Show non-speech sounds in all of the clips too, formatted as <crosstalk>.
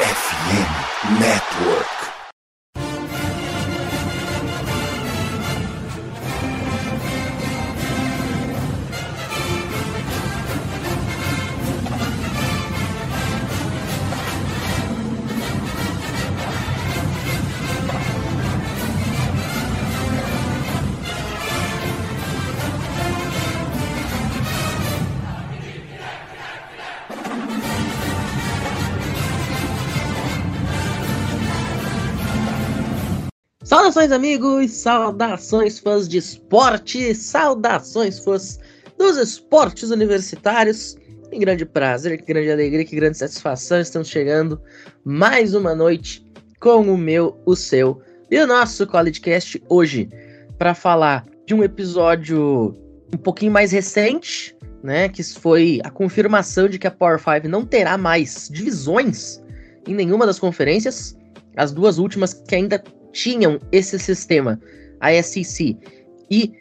FM Network. Saudações, amigos! Saudações, fãs de esporte! Saudações, fãs dos esportes universitários! Que grande prazer, que grande alegria, que grande satisfação! Estamos chegando mais uma noite com o meu, o seu e o nosso CollegeCast hoje para falar de um episódio um pouquinho mais recente, né? Que foi a confirmação de que a Power 5 não terá mais divisões em nenhuma das conferências. As duas últimas que ainda tinham esse sistema, a SEC e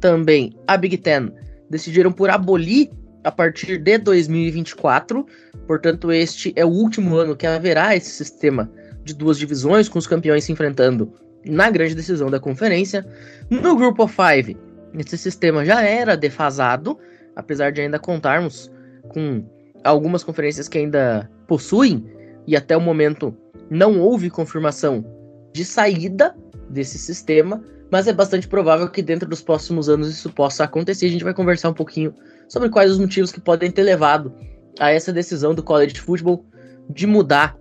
também a Big Ten, decidiram por abolir a partir de 2024. Portanto, este é o último ano que haverá esse sistema de duas divisões, com os campeões se enfrentando na grande decisão da conferência. No Grupo of Five, esse sistema já era defasado, apesar de ainda contarmos com algumas conferências que ainda possuem, e até o momento não houve confirmação de saída desse sistema, mas é bastante provável que dentro dos próximos anos isso possa acontecer. A gente vai conversar um pouquinho sobre quais os motivos que podem ter levado a essa decisão do College Football de mudar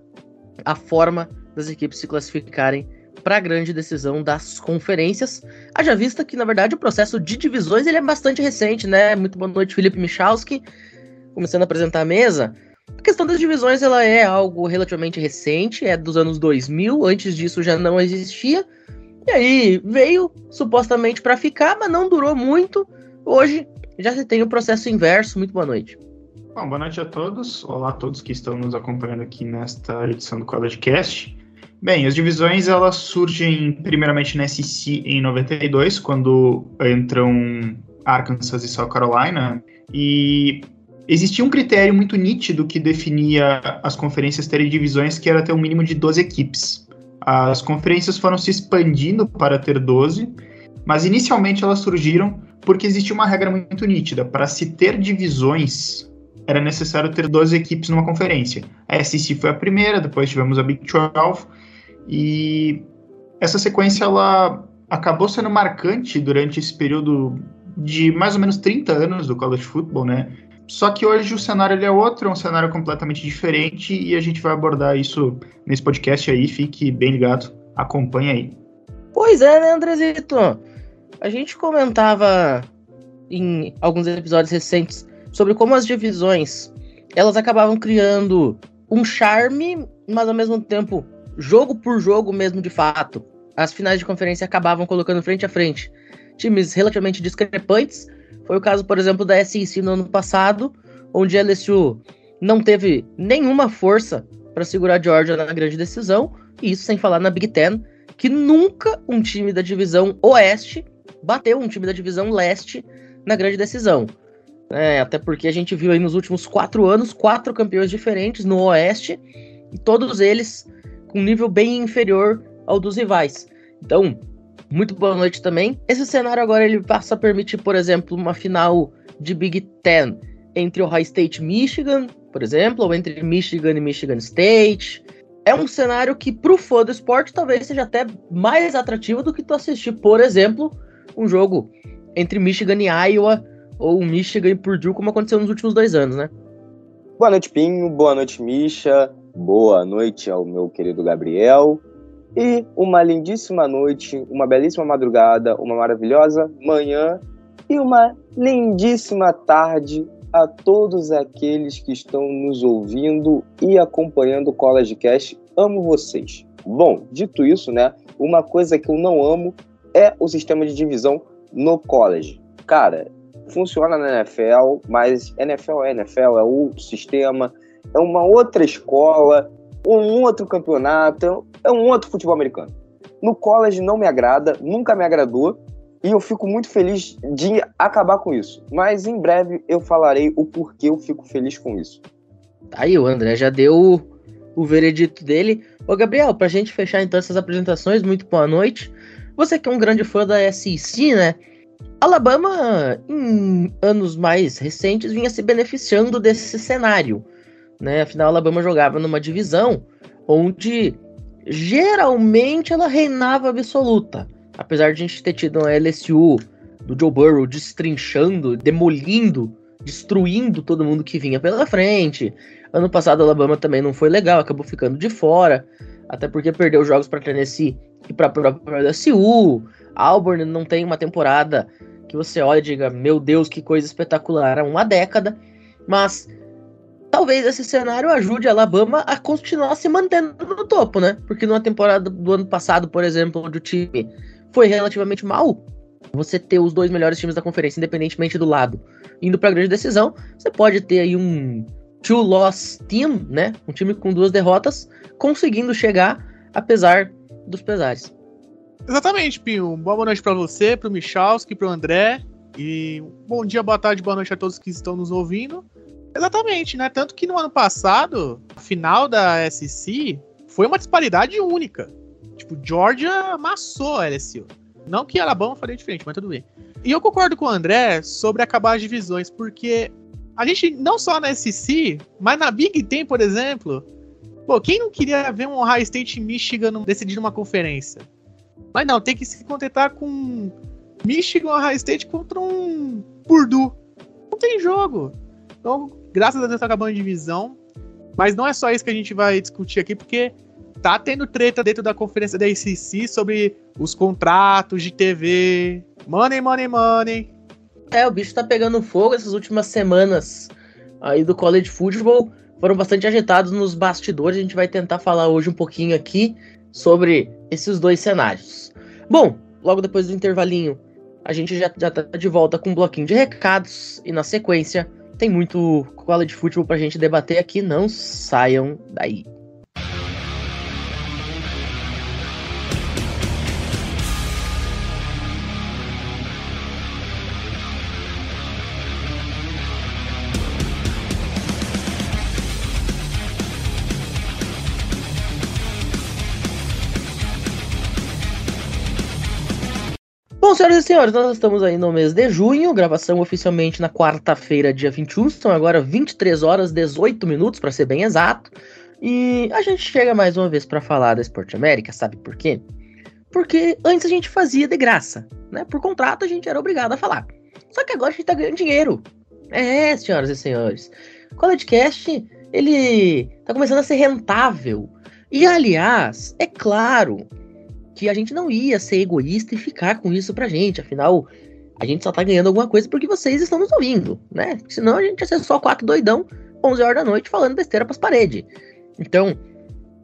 a forma das equipes se classificarem para a grande decisão das conferências. Haja vista que, na verdade, o processo de divisões ele é bastante recente, né? Muito boa noite, Felipe Michalski. Começando a apresentar a mesa. A questão das divisões ela é algo relativamente recente, é dos anos 2000, antes disso já não existia. E aí veio supostamente para ficar, mas não durou muito. Hoje já se tem o processo inverso. Muito boa noite. Bom, boa noite a todos. Olá a todos que estão nos acompanhando aqui nesta edição do CollegeCast. Bem, as divisões elas surgem primeiramente na SEC em 92, quando entram Arkansas e South Carolina, e existia um critério muito nítido que definia as conferências terem divisões que era ter um mínimo de 12 equipes. As conferências foram se expandindo para ter 12, mas inicialmente elas surgiram porque existia uma regra muito nítida. Para se ter divisões, era necessário ter 12 equipes numa conferência. A SEC foi a primeira, depois tivemos a Big 12, e essa sequência ela acabou sendo marcante durante esse período de mais ou menos 30 anos do college football, né? Só que hoje o cenário ele é outro, é um cenário completamente diferente e a gente vai abordar isso nesse podcast aí. Fique bem ligado, acompanhe aí. Pois é, né, Andrezito? A gente comentava em alguns episódios recentes sobre como as divisões elas acabavam criando um charme, mas ao mesmo tempo jogo por jogo mesmo de fato. As finais de conferência acabavam colocando frente a frente times relativamente discrepantes foi o caso, por exemplo, da SEC no ano passado, onde a LSU não teve nenhuma força para segurar a Georgia na grande decisão, e isso sem falar na Big Ten, que nunca um time da divisão Oeste bateu um time da divisão Leste na grande decisão. É, até porque a gente viu aí nos últimos quatro anos quatro campeões diferentes no Oeste, e todos eles com nível bem inferior ao dos rivais. Então, muito boa noite também. Esse cenário agora ele passa a permitir, por exemplo, uma final de Big Ten entre Ohio State e Michigan, por exemplo, ou entre Michigan e Michigan State. É um cenário que, pro fã do esporte, talvez seja até mais atrativo do que tu assistir, por exemplo, um jogo entre Michigan e Iowa, ou Michigan e Purdue, como aconteceu nos últimos dois anos, né? Boa noite, Pinho. Boa noite, Misha. Boa noite ao meu querido Gabriel. E uma lindíssima noite, uma belíssima madrugada, uma maravilhosa manhã e uma lindíssima tarde a todos aqueles que estão nos ouvindo e acompanhando o College Cast. Amo vocês. Bom, dito isso, né? Uma coisa que eu não amo é o sistema de divisão no college. Cara, funciona na NFL, mas NFL é NFL, é outro sistema, é uma outra escola, um outro campeonato, é um outro futebol americano. No college não me agrada, nunca me agradou, e eu fico muito feliz de acabar com isso. Mas em breve eu falarei o porquê eu fico feliz com isso. Aí o André já deu o, o veredito dele. Ô, Gabriel, pra gente fechar então essas apresentações, muito boa noite. Você que é um grande fã da SEC, né? Alabama, em anos mais recentes, vinha se beneficiando desse cenário. Né? Afinal, Alabama jogava numa divisão onde geralmente ela reinava absoluta. Apesar de a gente ter tido uma LSU do Joe Burrow destrinchando, demolindo, destruindo todo mundo que vinha pela frente. Ano passado, Alabama também não foi legal, acabou ficando de fora. Até porque perdeu jogos para Tennessee e para a própria LSU. Auburn não tem uma temporada que você olha e diga, meu Deus, que coisa espetacular, há uma década. Mas talvez esse cenário ajude a Alabama a continuar se mantendo no topo, né? Porque numa temporada do ano passado, por exemplo, onde o time foi relativamente mal, você ter os dois melhores times da conferência, independentemente do lado, indo para grande decisão, você pode ter aí um two-loss team, né? Um time com duas derrotas, conseguindo chegar apesar dos pesares. Exatamente, Pinho. Boa noite para você, para o Michalski, para o André. E bom dia, boa tarde, boa noite a todos que estão nos ouvindo. Exatamente, né? Tanto que no ano passado, a final da SEC foi uma disparidade única. Tipo, Georgia amassou a LSU. Não que Alabama faria diferente, mas tudo bem. E eu concordo com o André sobre acabar as divisões, porque a gente, não só na SEC, mas na Big Ten, por exemplo, pô, quem não queria ver um Ohio State Michigan decidir uma conferência? Mas não, tem que se contentar com Michigan Ohio State contra um Purdue. Não tem jogo. Então, graças a Deus tá acabando a divisão. Mas não é só isso que a gente vai discutir aqui, porque tá tendo treta dentro da conferência da ACC sobre os contratos de TV. Money, money, money. É, o bicho tá pegando fogo essas últimas semanas aí do college football. Foram bastante agitados nos bastidores. A gente vai tentar falar hoje um pouquinho aqui sobre esses dois cenários. Bom, logo depois do intervalinho, a gente já, já tá de volta com um bloquinho de recados e na sequência tem muito college futebol pra gente debater aqui. Não saiam daí. Bom, senhoras e senhores, nós estamos aí no mês de junho, gravação oficialmente na quarta-feira, dia 21, são agora 23 horas 18 minutos, para ser bem exato. E a gente chega mais uma vez para falar da Esporte América, sabe por quê? Porque antes a gente fazia de graça, né? Por contrato a gente era obrigado a falar. Só que agora a gente tá ganhando dinheiro. É, senhoras e senhores. O CollegeCast, ele tá começando a ser rentável. E aliás, é claro, que a gente não ia ser egoísta e ficar com isso pra gente. Afinal, a gente só tá ganhando alguma coisa porque vocês estão nos ouvindo, né? Senão a gente ia ser só quatro doidão, 11 horas da noite, falando besteira pras paredes. Então,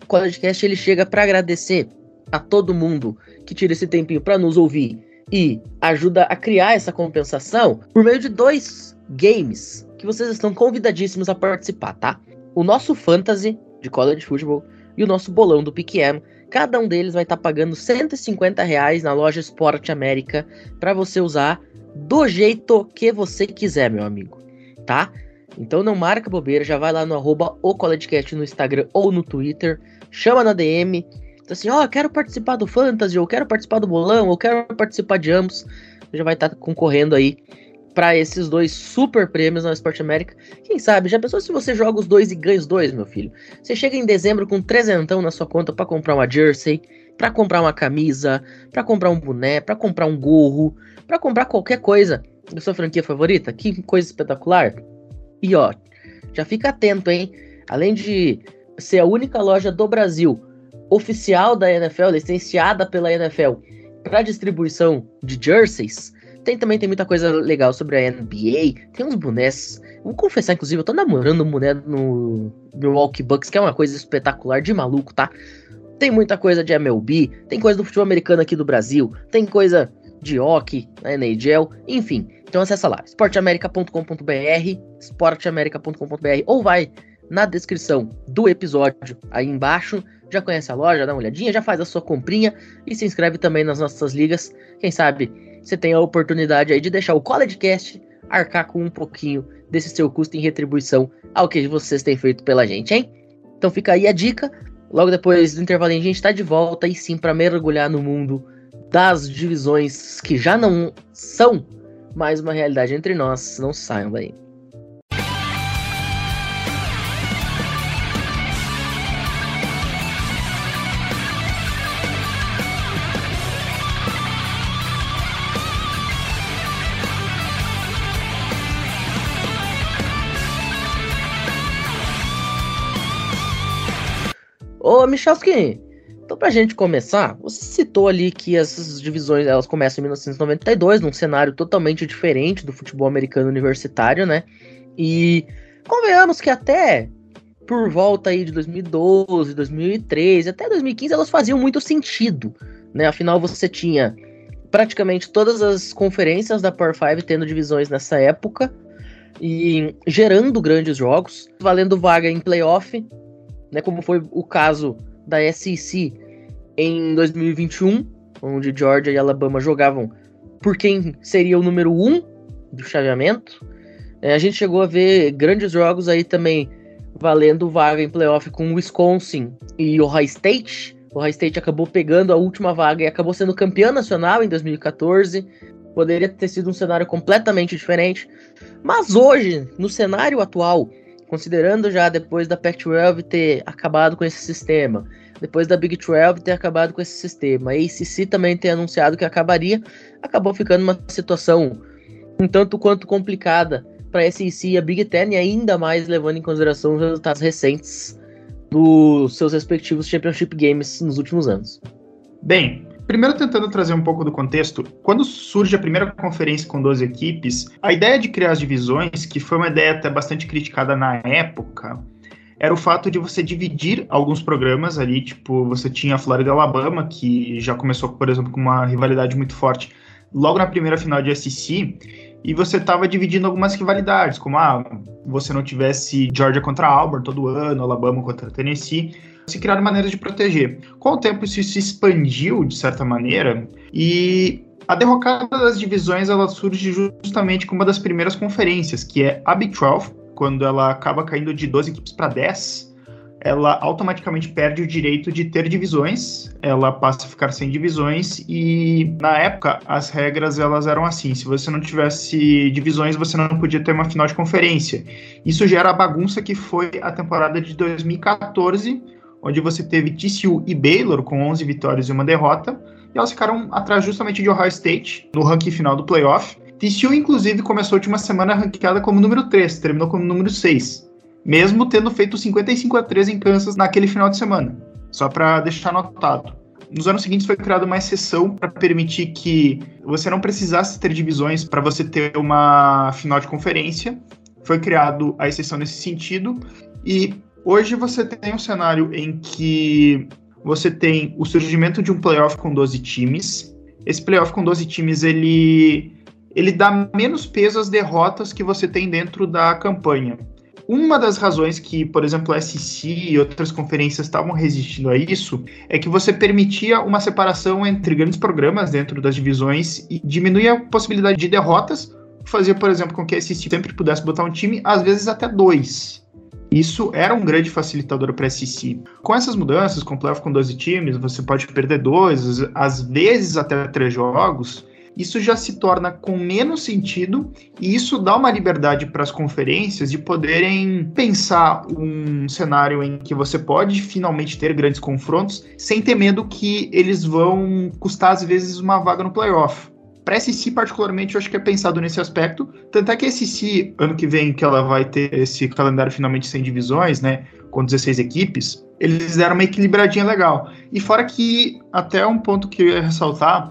o CollegeCast ele chega para agradecer a todo mundo que tira esse tempinho para nos ouvir e ajuda a criar essa compensação por meio de dois games que vocês estão convidadíssimos a participar, tá? O nosso Fantasy de College Football e o nosso bolão do PQM Cada um deles vai estar tá pagando 150 reais na loja Esporte América para você usar do jeito que você quiser, meu amigo, tá? Então não marca bobeira, já vai lá no arroba o no Instagram ou no Twitter, chama na DM, diz assim, ó, oh, quero participar do Fantasy, ou quero participar do bolão, ou quero participar de ambos, já vai estar tá concorrendo aí para esses dois super prêmios na Esporte América. Quem sabe, já pensou se você joga os dois e ganha os dois, meu filho? Você chega em dezembro com trezentão na sua conta para comprar uma jersey, para comprar uma camisa, para comprar um boné, para comprar um gorro, para comprar qualquer coisa da sua franquia favorita. Que coisa espetacular. E ó, já fica atento, hein? Além de ser a única loja do Brasil oficial da NFL, licenciada pela NFL para distribuição de jerseys, tem também tem muita coisa legal sobre a NBA. Tem uns bonés. Vou confessar, inclusive, eu tô namorando um boné no Milwaukee Bucks, que é uma coisa espetacular de maluco, tá? Tem muita coisa de MLB, tem coisa do futebol americano aqui do Brasil, tem coisa de hockey na NHL, enfim. Então acessa lá, esporteamerica.com.br, esporteamerica.com.br ou vai na descrição do episódio aí embaixo. Já conhece a loja, dá uma olhadinha, já faz a sua comprinha e se inscreve também nas nossas ligas. Quem sabe você tem a oportunidade aí de deixar o CollegeCast arcar com um pouquinho desse seu custo em retribuição ao que vocês têm feito pela gente, hein? Então fica aí a dica. Logo depois do intervalo a gente está de volta e sim para mergulhar no mundo das divisões que já não são mais uma realidade entre nós. Não saiam daí. Ô, Michalski, então pra gente começar, você citou ali que essas divisões, elas começam em 1992, num cenário totalmente diferente do futebol americano universitário, né? E convenhamos que até por volta aí de 2012, 2013, até 2015, elas faziam muito sentido, né? Afinal, você tinha praticamente todas as conferências da Power 5 tendo divisões nessa época e gerando grandes jogos, valendo vaga em playoff, né, como foi o caso da SEC em 2021, onde Georgia e Alabama jogavam por quem seria o número um do chaveamento. É, a gente chegou a ver grandes jogos aí também valendo vaga em playoff com Wisconsin e Ohio State. O Ohio State acabou pegando a última vaga e acabou sendo campeão nacional em 2014. Poderia ter sido um cenário completamente diferente. Mas hoje, no cenário atual, considerando já depois da Pac-12 ter acabado com esse sistema, depois da Big 12 ter acabado com esse sistema, a ACC também ter anunciado que acabaria, acabou ficando uma situação um tanto quanto complicada para a SEC e a Big Ten, e ainda mais levando em consideração os resultados recentes dos seus respectivos Championship Games nos últimos anos. Bem, Primeiro, tentando trazer um pouco do contexto, quando surge a primeira conferência com 12 equipes, a ideia de criar as divisões, que foi uma ideia até bastante criticada na época, era o fato de você dividir alguns programas ali, tipo, você tinha a Florida e Alabama, que já começou, por exemplo, com uma rivalidade muito forte logo na primeira final de SEC, e você estava dividindo algumas rivalidades, como ah, você não tivesse Georgia contra Auburn todo ano, Alabama contra Tennessee, se criaram maneiras de proteger. Com o tempo, isso se expandiu de certa maneira e a derrocada das divisões ela surge justamente com uma das primeiras conferências, que é a Big 12, quando ela acaba caindo de 12 equipes para 10, ela automaticamente perde o direito de ter divisões, ela passa a ficar sem divisões e na época as regras elas eram assim, se você não tivesse divisões, você não podia ter uma final de conferência. Isso gera a bagunça que foi a temporada de 2014, onde você teve TCU e Baylor com 11 vitórias e uma derrota, e elas ficaram atrás justamente de Ohio State no ranking final do playoff. TCU, inclusive, começou a última semana ranqueada como número 3, terminou como número 6, mesmo tendo feito 55 a 3 em Kansas naquele final de semana, só para deixar anotado. Nos anos seguintes foi criada uma exceção para permitir que você não precisasse ter divisões para você ter uma final de conferência. Foi criado a exceção nesse sentido e Hoje você tem um cenário em que você tem o surgimento de um playoff com 12 times. Esse playoff com 12 times, ele, ele dá menos peso às derrotas que você tem dentro da campanha. Uma das razões que, por exemplo, a SEC e outras conferências estavam resistindo a isso é que você permitia uma separação entre grandes programas dentro das divisões e diminuía a possibilidade de derrotas, fazia, por exemplo, com que a SEC sempre pudesse botar um time, às vezes até dois. Isso era um grande facilitador para a SEC. Com essas mudanças, com playoff com 12 times, você pode perder dois, às vezes até três jogos. Isso já se torna com menos sentido e isso dá uma liberdade para as conferências de poderem pensar um cenário em que você pode finalmente ter grandes confrontos sem ter medo que eles vão custar às vezes uma vaga no playoff. Para SC, particularmente, eu acho que é pensado nesse aspecto. Tanto é que a SC, ano que vem, que ela vai ter esse calendário finalmente sem divisões, né? Com 16 equipes, eles deram uma equilibradinha legal. E fora que, até um ponto que eu ia ressaltar,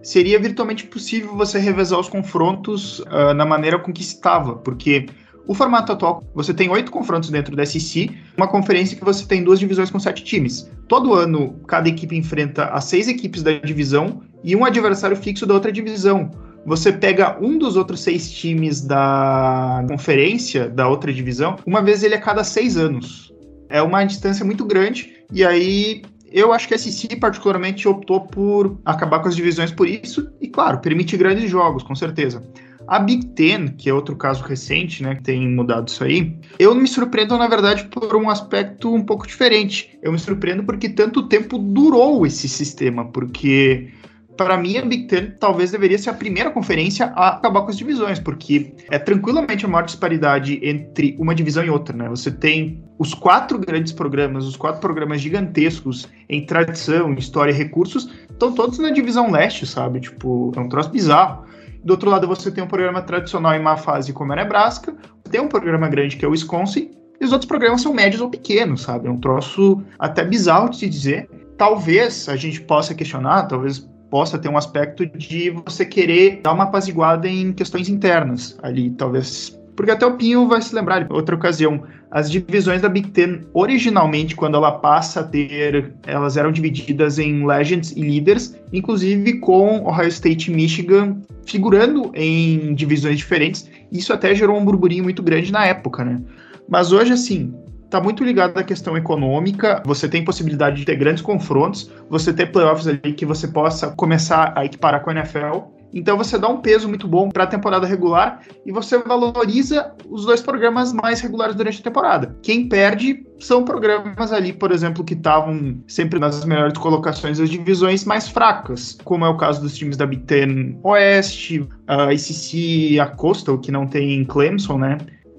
seria virtualmente possível você revezar os confrontos uh, na maneira com que estava, porque o formato atual, você tem oito confrontos dentro da SEC, uma conferência que você tem duas divisões com sete times. Todo ano, cada equipe enfrenta as seis equipes da divisão e um adversário fixo da outra divisão. Você pega um dos outros seis times da conferência, da outra divisão, uma vez ele a cada seis anos. É uma distância muito grande, e aí eu acho que a SEC particularmente optou por acabar com as divisões por isso, e claro, permite grandes jogos, com certeza. A Big Ten, que é outro caso recente, né, que tem mudado isso aí, eu me surpreendo, na verdade, por um aspecto um pouco diferente. Eu me surpreendo porque tanto tempo durou esse sistema, porque para mim, a Big Ten talvez deveria ser a primeira conferência a acabar com as divisões, porque é tranquilamente a maior disparidade entre uma divisão e outra, né? Você tem os quatro grandes programas, os quatro programas gigantescos em tradição, história e recursos, estão todos na divisão leste, sabe? Tipo, é um troço bizarro. Do outro lado, você tem um programa tradicional em má fase como a Nebraska, tem um programa grande que é o Wisconsin, e os outros programas são médios ou pequenos, sabe? É um troço até bizarro de se dizer. Talvez a gente possa questionar, talvez possa ter um aspecto de você querer dar uma apaziguada em questões internas ali, talvez. Porque até o Pinho vai se lembrar, outra ocasião, as divisões da Big Ten, originalmente, quando ela passa a ter, elas eram divididas em Legends e Leaders, inclusive com Ohio State e Michigan figurando em divisões diferentes. Isso até gerou um burburinho muito grande na época, né? Mas hoje, assim, está muito ligado à questão econômica. Você tem possibilidade de ter grandes confrontos, você ter playoffs ali que você possa começar a equiparar com a NFL. Então você dá um peso muito bom para a temporada regular e você valoriza os dois programas mais regulares durante a temporada. Quem perde são programas ali, por exemplo, que estavam sempre nas melhores colocações das divisões mais fracas, como é o caso dos times da Big Ten Oeste, a ICC, a Coastal, que não tem Clemson, né?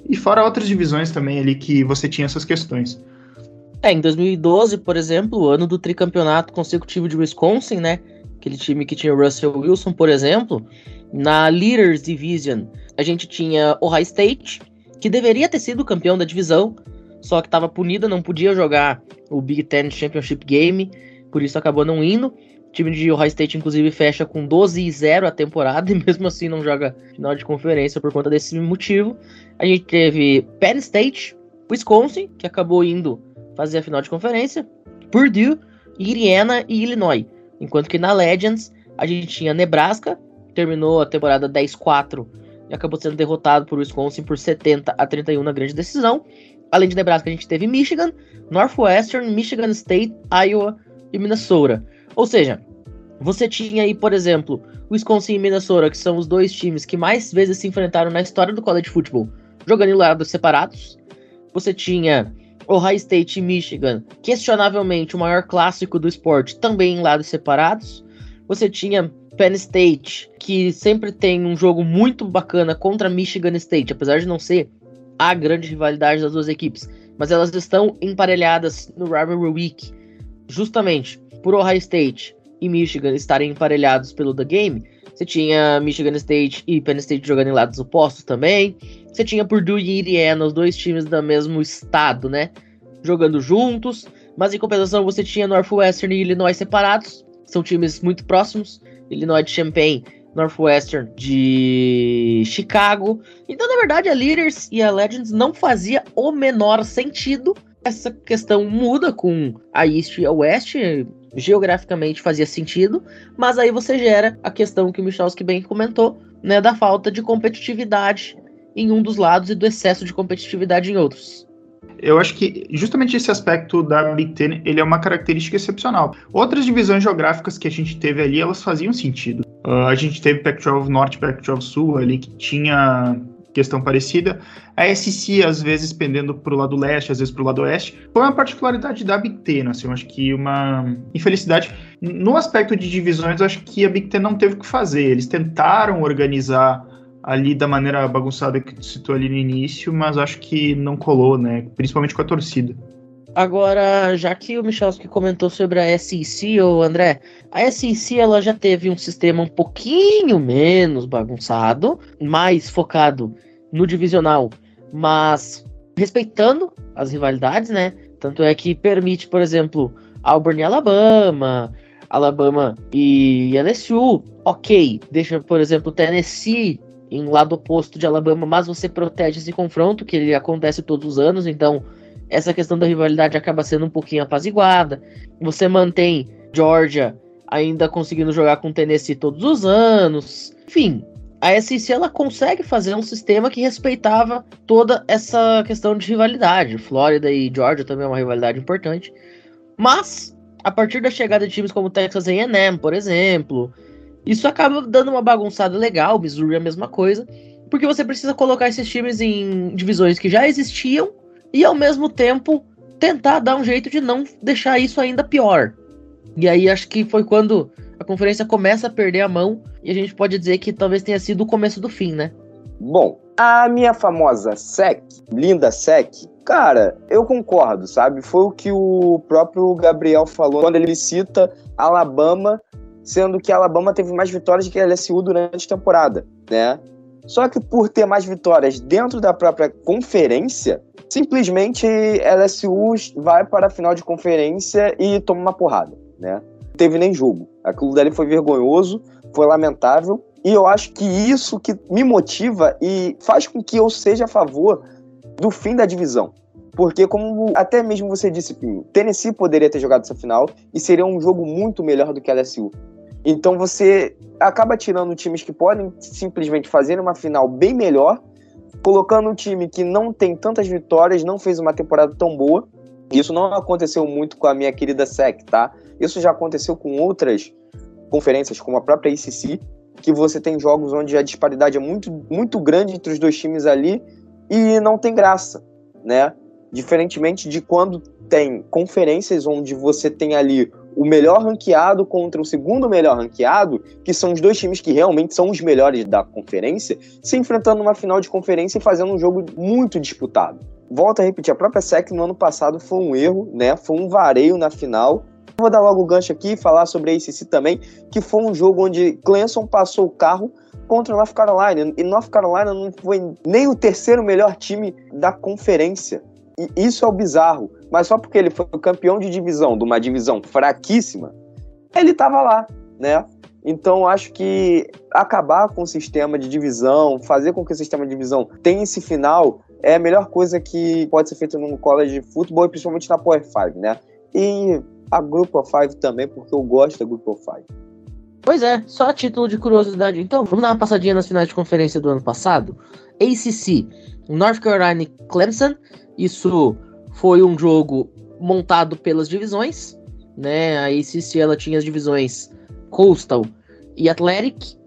E fora outras divisões também ali que você tinha essas questões. É, em 2012, por exemplo, o ano do tricampeonato consecutivo de Wisconsin, né? Aquele time que tinha Russell Wilson, por exemplo. Na Leaders Division, a gente tinha Ohio State, que deveria ter sido campeão da divisão, só que estava punida, não podia jogar o Big Ten Championship Game, por isso acabou não indo. O time de Ohio State, inclusive, fecha com 12 e 0 a temporada <laughs> e mesmo assim não joga final de conferência por conta desse motivo. A gente teve Penn State, Wisconsin, que acabou indo fazer a final de conferência, Purdue, Indiana e Illinois. Enquanto que na Legends a gente tinha Nebraska, terminou a temporada 10-4 e acabou sendo derrotado por Wisconsin por 70 a 31 na grande decisão. Além de Nebraska, a gente teve Michigan, Northwestern, Michigan State, Iowa e Minnesota. Ou seja, você tinha aí, por exemplo, Wisconsin e Minnesota, que são os dois times que mais vezes se enfrentaram na história do college football, jogando em lados separados. Você tinha Ohio State e Michigan, questionavelmente o maior clássico do esporte, também em lados separados. Você tinha Penn State, que sempre tem um jogo muito bacana contra Michigan State, apesar de não ser a grande rivalidade das duas equipes, mas elas estão emparelhadas no Rivalry Week, justamente por Ohio State e Michigan estarem emparelhados pelo The Game, você tinha Michigan State e Penn State jogando em lados opostos também. Você tinha Purdue e Indiana, os dois times do mesmo estado, né? Jogando juntos. Mas em compensação, você tinha Northwestern e Illinois separados. São times muito próximos. Illinois de Champaign, Northwestern de Chicago. Então, na verdade, a Leaders e a Legends não fazia o menor sentido. Essa questão muda com a East e a West geograficamente fazia sentido, mas aí você gera a questão que o Michalski bem comentou, né, da falta de competitividade em um dos lados e do excesso de competitividade em outros. Eu acho que justamente esse aspecto da Big Ten, ele é uma característica excepcional. Outras divisões geográficas que a gente teve ali, elas faziam sentido. Uh, a gente teve Pac-12 Norte, Pac-12 Sul ali, que tinha questão parecida. A SC, às vezes, pendendo para o lado leste, às vezes para o lado oeste. Foi uma particularidade da Big Ten, assim, eu acho que uma infelicidade. No aspecto de divisões, eu acho que a Big Ten não teve o que fazer. Eles tentaram organizar ali da maneira bagunçada que tu citou ali no início, mas acho que não colou, né? Principalmente com a torcida. Agora, já que o Michalski comentou sobre a SEC, o André, a SEC ela já teve um sistema um pouquinho menos bagunçado, mais focado no divisional, mas respeitando as rivalidades, né? Tanto é que permite, por exemplo, Auburn e Alabama, Alabama e LSU, ok. Deixa, por exemplo, Tennessee em lado oposto de Alabama, mas você protege esse confronto, que ele acontece todos os anos, então essa questão da rivalidade acaba sendo um pouquinho apaziguada. Você mantém Georgia ainda conseguindo jogar com Tennessee todos os anos. Enfim, a SEC ela consegue fazer um sistema que respeitava toda essa questão de rivalidade. Flórida e Georgia também é uma rivalidade importante. Mas, a partir da chegada de times como Texas A&M, por exemplo, Isso acaba dando uma bagunçada legal, Missouri é a mesma coisa, porque você precisa colocar esses times em divisões que já existiam e ao mesmo tempo tentar dar um jeito de não deixar isso ainda pior. E aí acho que foi quando a conferência começa a perder a mão e a gente pode dizer que talvez tenha sido o começo do fim, né? Bom, a minha famosa SEC, linda SEC, cara, eu concordo, sabe? Foi o que o próprio Gabriel falou quando ele cita Alabama, sendo que Alabama teve mais vitórias que a LSU durante a temporada, né? Só que por ter mais vitórias dentro da própria conferência, simplesmente LSU vai para a final de conferência e toma uma porrada, né? Não teve nem jogo. Aquilo dali foi vergonhoso, foi lamentável, e eu acho que isso que me motiva e faz com que eu seja a favor do fim da divisão. Porque, como até mesmo você disse, Pinho, Tennessee poderia ter jogado essa final e seria um jogo muito melhor do que a LSU. Então você acaba tirando times que podem simplesmente fazer uma final bem melhor, colocando um time que não tem tantas vitórias, não fez uma temporada tão boa. Isso não aconteceu muito com a minha querida SEC, tá? Isso já aconteceu com outras conferências, como a própria ICC, que você tem jogos onde a disparidade é muito, muito grande entre os dois times ali e não tem graça, né? Diferentemente de quando tem conferências onde você tem ali o melhor ranqueado contra o segundo melhor ranqueado, que são os dois times que realmente são os melhores da conferência, se enfrentando numa final de conferência e fazendo um jogo muito disputado. Volto a repetir, a própria SEC no ano passado foi um erro, né? Foi um vareio na final Vou dar logo o gancho aqui e falar sobre a ACC também, que foi um jogo onde Clemson passou o carro contra North Carolina. E North Carolina não foi nem o terceiro melhor time da conferência. E isso é o bizarro. Mas só porque ele foi campeão de divisão, de uma divisão fraquíssima, ele estava lá, né? Então, acho que acabar com o sistema de divisão, fazer com que o sistema de divisão tenha esse final, é a melhor coisa que pode ser feita no college de futebol e principalmente na Power 5, né? E a Group of Five também, porque eu gosto da Group of Five. Pois é, só a título de curiosidade. Então, vamos dar uma passadinha nas finais de conferência do ano passado. ACC, North Carolina e Clemson. Isso foi um jogo montado pelas divisões, né? A ACC ela tinha as divisões Coastal e Athletic.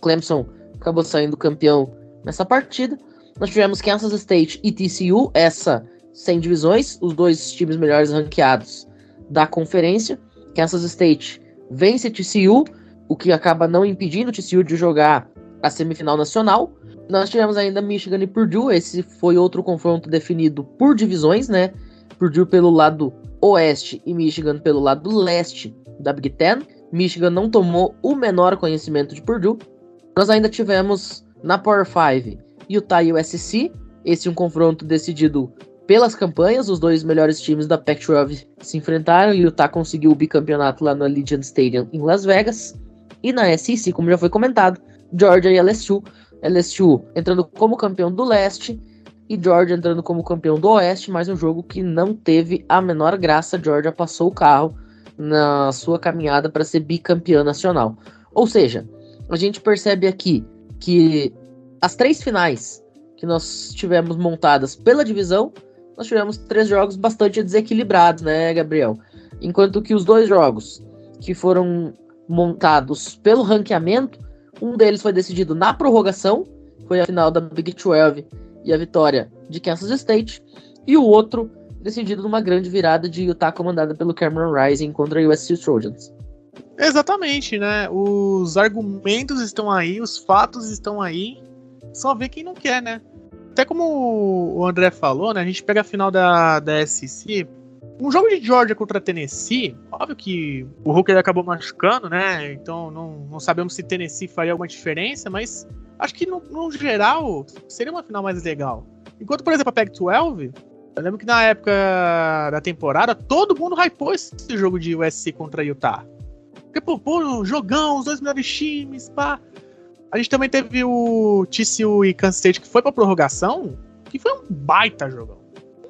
Clemson acabou saindo campeão nessa partida. Nós tivemos Kansas State e TCU, essa sem divisões, os dois times melhores ranqueados da conferência. Kansas State vence TCU, o que acaba não impedindo TCU de jogar a semifinal nacional. Nós tivemos ainda Michigan e Purdue, esse foi outro confronto definido por divisões, né? Purdue pelo lado oeste e Michigan pelo lado leste da Big Ten. Michigan não tomou o menor conhecimento de Purdue. Nós ainda tivemos na Power 5 Utah e USC, esse um confronto decidido pelas campanhas, os dois melhores times da Pac-12 se enfrentaram e o Utah conseguiu o bicampeonato lá no Allegiant Stadium em Las Vegas. E na SEC, como já foi comentado, Georgia e LSU. LSU entrando como campeão do leste e Georgia entrando como campeão do oeste, mas um jogo que não teve a menor graça. Georgia passou o carro na sua caminhada para ser bicampeã nacional. Ou seja, a gente percebe aqui que as três finais que nós tivemos montadas pela divisão nós tivemos três jogos bastante desequilibrados, né, Gabriel? Enquanto que os dois jogos que foram montados pelo ranqueamento, um deles foi decidido na prorrogação, foi a final da Big 12 e a vitória de Kansas State, e o outro decidido numa grande virada de Utah comandada pelo Cameron Rising contra a USC Trojans. Exatamente, né? Os argumentos estão aí, os fatos estão aí, só ver quem não quer, né? Até como o André falou, né? A gente pega a final da, da SEC. Um jogo de Georgia contra Tennessee, óbvio que o Hooker acabou machucando, né? Então não, não sabemos se Tennessee faria alguma diferença, mas acho que no, no geral seria uma final mais legal. Enquanto, por exemplo, a Pac-12, eu lembro que na época da temporada todo mundo hypou esse jogo de USC contra Utah. Porque, pô, pô, jogão, os dois melhores times, pá. A gente também teve o TCU e Kansas State que foi pra prorrogação, que foi um baita jogão.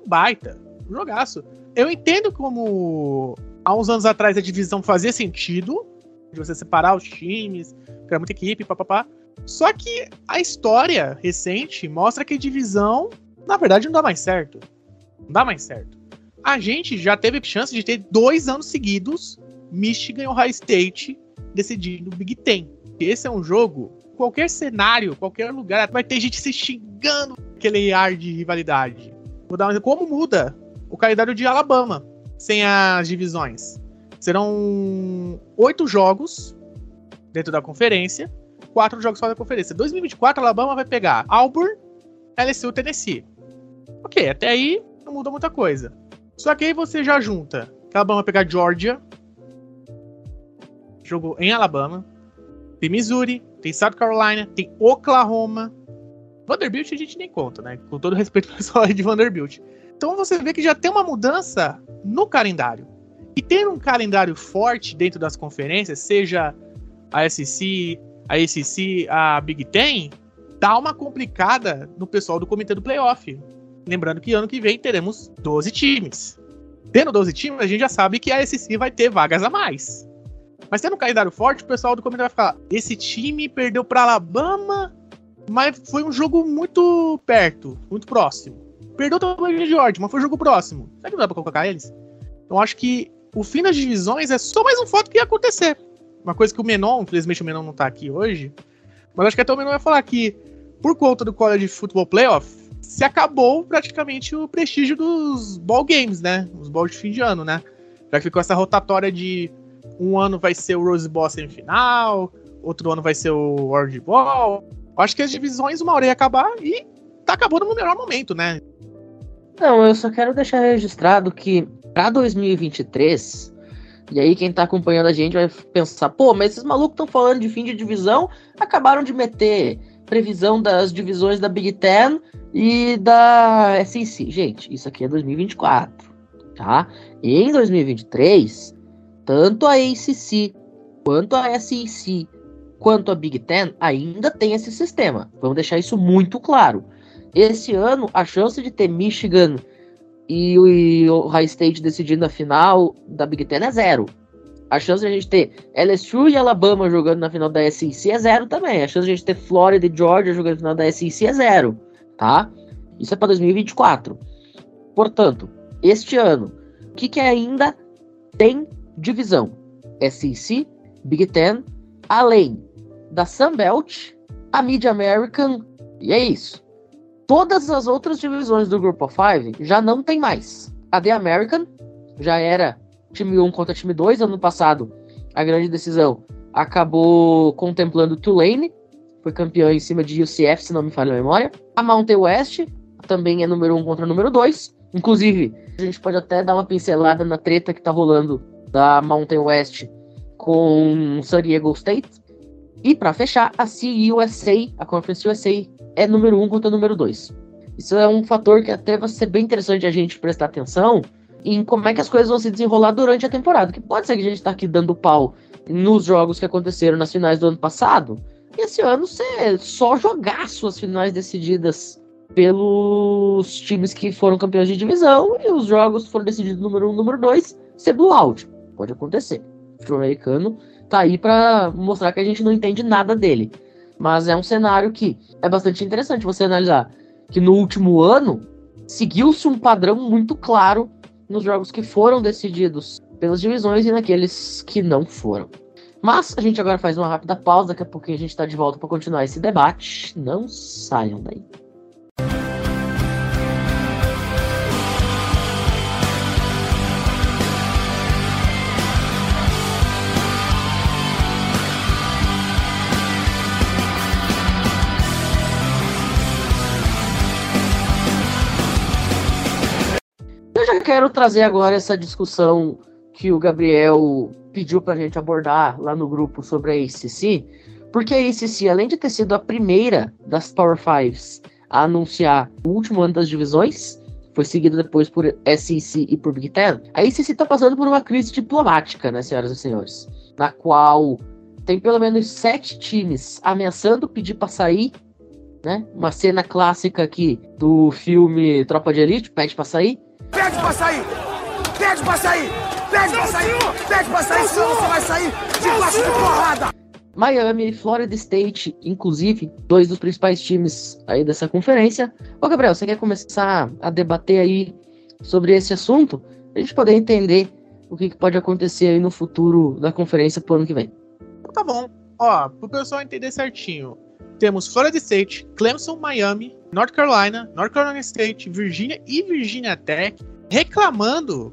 Um baita. Um jogaço. Eu entendo como há uns anos atrás a divisão fazia sentido, de você separar os times, criar muita equipe, papapá. Só que a história recente mostra que divisão, na verdade, não dá mais certo. Não dá mais certo. A gente já teve chance de ter dois anos seguidos Michigan e Ohio State decidindo o Big Ten esse é um jogo, qualquer cenário, qualquer lugar, vai ter gente se xingando aquele ar de rivalidade. Vou dar um exemplo. Como muda o calendário de Alabama sem as divisões? Serão oito jogos dentro da conferência, quatro jogos fora da conferência. 2024, Alabama vai pegar Auburn, LSU, Tennessee. Ok, até aí não muda muita coisa. Só que aí você já junta Alabama vai pegar Georgia, jogo em Alabama, tem Missouri, tem South Carolina, tem Oklahoma. Vanderbilt a gente nem conta, né? Com todo respeito <laughs> ao pessoal de Vanderbilt. Então você vê que já tem uma mudança no calendário. E ter um calendário forte dentro das conferências, seja a SEC, a ACC, a Big Ten, dá uma complicada no pessoal do comitê do playoff. Lembrando que ano que vem teremos 12 times. Tendo 12 times, a gente já sabe que a SEC vai ter vagas a mais. Mas tendo um calendário forte, o pessoal do comentário vai ficar: esse time perdeu para Alabama, mas foi um jogo muito perto, muito próximo. Perdeu também de Georgia, mas foi um jogo próximo. Será que não dá pra colocar eles? Então acho que o fim das divisões é só mais um fato que ia acontecer. Uma coisa que o Menon, infelizmente o Menon não tá aqui hoje, mas acho que até o Menon vai falar que, por conta do College Football Playoff, se acabou praticamente o prestígio dos ball games, né? Os balls de fim de ano, né? Já que ficou essa rotatória de um ano vai ser o Rose Bowl semifinal, outro ano vai ser o World Ball. Acho que as divisões uma hora ia acabar e tá acabando no melhor momento, né? Não, eu só quero deixar registrado que para 2023, e aí quem tá acompanhando a gente vai pensar, pô, mas esses malucos estão falando de fim de divisão, acabaram de meter previsão das divisões da Big Ten e da SEC. Gente, isso aqui é 2024, tá? E em 2023, tanto a ACC quanto a SEC quanto a Big Ten ainda tem esse sistema. Vamos deixar isso muito claro. Esse ano, a chance de ter Michigan e o High State decidindo a final da Big Ten é zero. A chance de a gente ter LSU e Alabama jogando na final da SEC é zero também. A chance de a gente ter Florida e Georgia jogando na final da SEC é zero, tá? Isso é para 2024. Portanto, este ano, o que, que ainda tem divisão SEC, Big Ten, além da Sunbelt, a Mid American, e é isso. Todas as outras divisões do Group of Five já não tem mais. A The American já era time 1 contra time 2. Ano passado, a grande decisão acabou contemplando Tulane, foi campeão em cima de UCF, se não me falha a memória. A Mountain West também é número 1 contra número 2. Inclusive, a gente pode até dar uma pincelada na treta que tá rolando da Mountain West com San Diego State. E para fechar, a CUSA, a Conference USA, é número 1 um contra número 2. Isso é um fator que até vai ser bem interessante a gente prestar atenção em como é que as coisas vão se desenrolar durante a temporada. Que pode ser que a gente tá aqui dando pau nos jogos que aconteceram nas finais do ano passado. E esse ano ser só jogar suas finais decididas pelos times que foram campeões de divisão e os jogos foram decididos número 1, um, número 2, ser blowout. Pode acontecer. O futebol americano tá aí para mostrar que a gente não entende nada dele. Mas é um cenário que é bastante interessante você analisar que no último ano seguiu-se um padrão muito claro nos jogos que foram decididos pelas divisões e naqueles que não foram. Mas a gente agora faz uma rápida pausa, daqui a pouco a gente está de volta para continuar esse debate. Não saiam daí. Quero trazer agora essa discussão que o Gabriel pediu pra gente abordar lá no grupo sobre a ACC, porque a ACC, além de ter sido a primeira das Power Fives a anunciar o último ano das divisões, foi seguida depois por SEC e por Big Ten, a ACC está passando por uma crise diplomática, né, senhoras e senhores, na qual tem pelo menos sete times ameaçando pedir para sair, né, uma cena clássica aqui do filme Tropa de Elite, pede para sair, Pede pra sair! Pede pra sair! Pede pra sair! Pede pra sair, senão você vai sair debaixo de porrada! Miami, Florida State, inclusive, dois dos principais times aí dessa conferência. Ô, Gabriel, você quer começar a debater aí sobre esse assunto? A gente poder entender o que, pode acontecer aí no futuro da conferência pro ano que vem. Tá bom. Ó, pro pessoal entender certinho, temos Florida State, Clemson, Miami, North Carolina, North Carolina State, Virginia e Virginia Tech reclamando,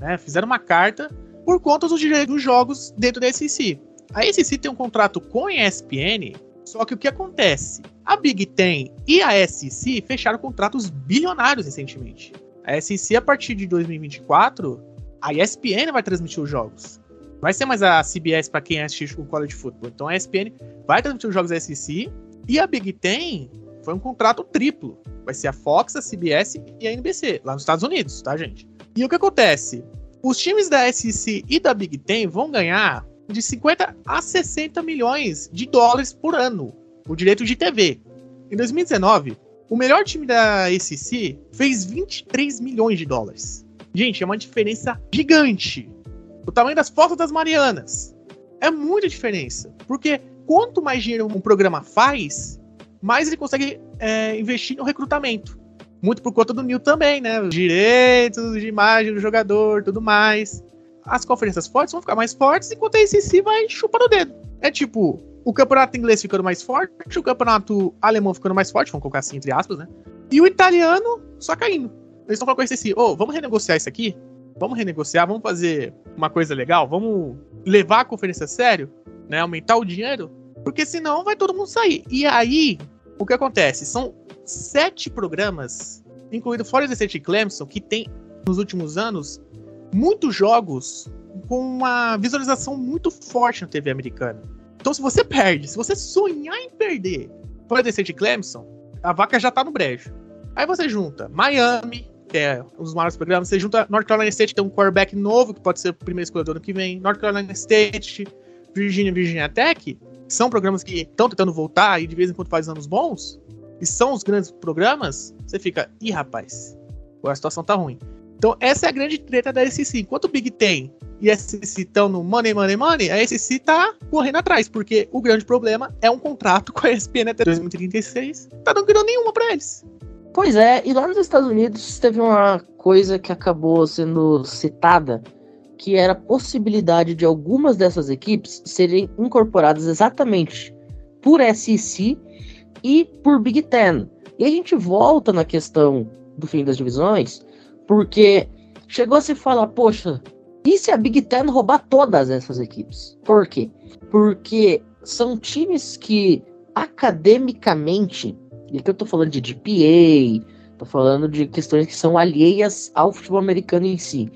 né, fizeram uma carta por conta dos direitos dos jogos dentro da SEC. A SEC tem um contrato com a ESPN, só que o que acontece? A Big Ten e a SEC fecharam contratos bilionários recentemente. A SEC, a partir de 2024, a ESPN vai transmitir os jogos. Vai ser mais a CBS para quem assiste o college football. Então a ESPN vai transmitir os jogos da SEC e a Big Ten foi um contrato triplo. Vai ser a Fox, a CBS e a NBC, lá nos Estados Unidos, tá, gente? E o que acontece? Os times da SEC e da Big Ten vão ganhar de 50 a 60 milhões de dólares por ano, o direito de TV. Em 2019, o melhor time da SEC fez 23 milhões de dólares. Gente, é uma diferença gigante. O tamanho das fotos das Marianas. É muita diferença. Porque quanto mais dinheiro um programa faz, mais ele consegue é, investir no recrutamento. Muito por conta do Neil também, né? Os direitos de imagem do jogador, tudo mais. As conferências fortes vão ficar mais fortes, enquanto a ACC vai chupando o dedo. É tipo, o campeonato inglês ficando mais forte, o campeonato alemão ficando mais forte, vamos colocar assim entre aspas, né? E o italiano só caindo. Eles estão falando com a ACC, ô, oh, vamos renegociar isso aqui? Vamos renegociar, vamos fazer uma coisa legal, vamos levar a conferência a sério, né? Aumentar o dinheiro, porque senão vai todo mundo sair. E aí, o que acontece? São sete programas, incluindo Florida State e Clemson, que tem, nos últimos anos, muitos jogos com uma visualização muito forte na TV americana. Então, se você perde, se você sonhar em perder Florida State e Clemson, a vaca já tá no brejo. Aí você junta Miami, que é um dos maiores programas. Você junta North Carolina State, que tem um quarterback novo, que pode ser o primeiro escolha do ano que vem. North Carolina State, Virginia Virginia Tech, são programas que estão tentando voltar e de vez em quando fazem anos bons, e são os grandes programas, você fica, ih, rapaz, a situação tá ruim. Então, essa é a grande treta da SEC. Enquanto o Big Ten e a SEC estão no money, money, money, a SEC tá correndo atrás, porque o grande problema é um contrato com a ESPN até 2036. Tá não ganhando nenhuma pra eles. Pois é, e lá nos Estados Unidos teve uma coisa que acabou sendo citada, que era a possibilidade de algumas dessas equipes serem incorporadas exatamente por SEC e por Big Ten. E a gente volta na questão do fim das divisões, porque chegou a se falar, poxa, e se a Big Ten roubar todas essas equipes? Por quê? Porque são times que academicamente e aqui eu tô falando de GPA, tô falando de questões que são alheias ao futebol americano em si.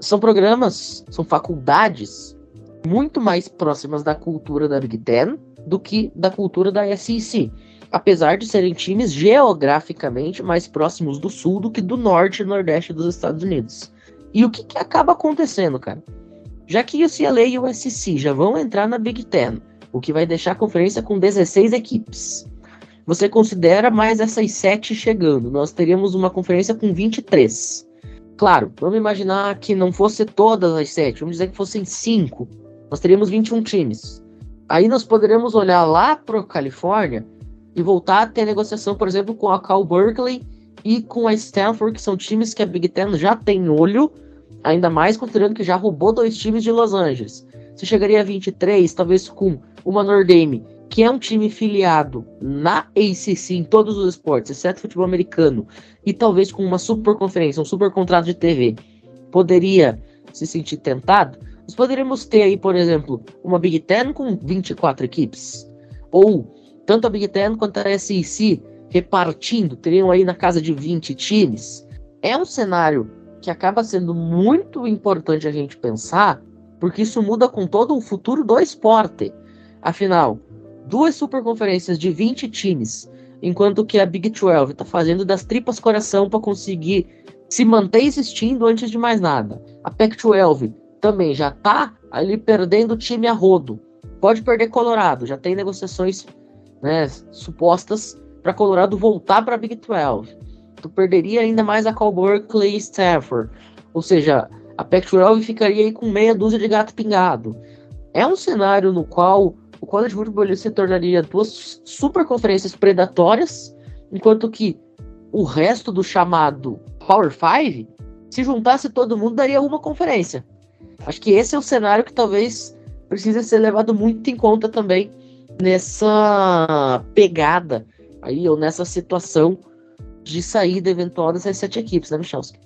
São programas, são faculdades muito mais próximas da cultura da Big Ten do que da cultura da SEC. Apesar de serem times geograficamente mais próximos do sul do que do norte e nordeste dos Estados Unidos. E o que, que acaba acontecendo, cara? Já que o CLA e o SEC já vão entrar na Big Ten, o que vai deixar a conferência com 16 equipes você considera mais essas sete chegando. Nós teríamos uma conferência com 23. Claro, vamos imaginar que não fosse todas as sete, vamos dizer que fossem cinco. Nós teríamos 21 times. Aí nós poderíamos olhar lá para a Califórnia e voltar a ter negociação, por exemplo, com a Cal Berkeley e com a Stanford, que são times que a Big Ten já tem olho, ainda mais considerando que já roubou dois times de Los Angeles. Você chegaria a 23, talvez com uma Notre Dame que é um time filiado na ACC em todos os esportes, exceto futebol americano, e talvez com uma super conferência, um super contrato de TV, poderia se sentir tentado, nós poderíamos ter aí, por exemplo, uma Big Ten com 24 equipes, ou tanto a Big Ten quanto a SEC repartindo, teriam aí na casa de 20 times. É um cenário que acaba sendo muito importante a gente pensar, porque isso muda com todo o futuro do esporte. Afinal, duas superconferências de 20 times, enquanto que a Big 12 está fazendo das tripas coração para conseguir se manter existindo antes de mais nada. A Pac-12 também já está ali perdendo time a rodo. Pode perder Colorado, já tem negociações né, supostas para Colorado voltar para a Big 12. Tu perderia ainda mais a Cal Berkeley e Stanford. Ou seja, a Pac-12 ficaria aí com meia dúzia de gato pingado. É um cenário no qual o college football se tornaria duas super conferências predatórias, enquanto que o resto do chamado Power Five, se juntasse todo mundo, daria uma conferência. Acho que esse é o cenário que talvez precisa ser levado muito em conta também nessa pegada aí, ou nessa situação de saída eventual dessas sete equipes, né, Michalski?